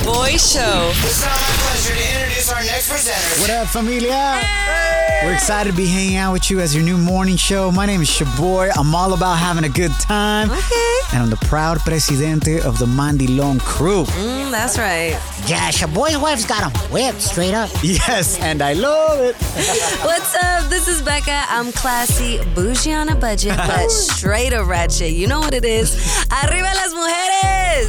Shaboy Show. It's now my pleasure to introduce our next presenters. What up, familia? We're excited to be hanging out with you as your new morning show. My name is Shaboy. I'm all about having a good time. Okay. And I'm the proud presidente of the Mandilon crew. Mm, that's right. Yeah, Shaboy's wife's got him whipped straight up. Yes, and I love it. What's up? This is Becca. I'm classy, bougie on a budget, but straight up ratchet. You know what it is. Arriba las mujeres!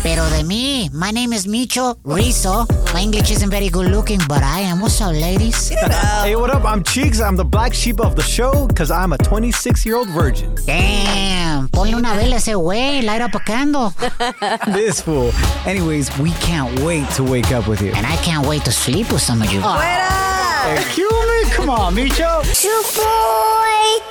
Pero de mí, my name is Micho Rizzo. My English isn't very good looking, but I am. What's up, ladies? Hey, what up? I'm Cheeks. I'm the black sheep of the show because I'm a 26 year old virgin. Damn, ponle una vela a ese güey, light up a candle. this fool. Anyways, we can't wait to wake up with you. And I can't wait to sleep with some of you. Hey, cue me? Come on, Micho. Shaboy!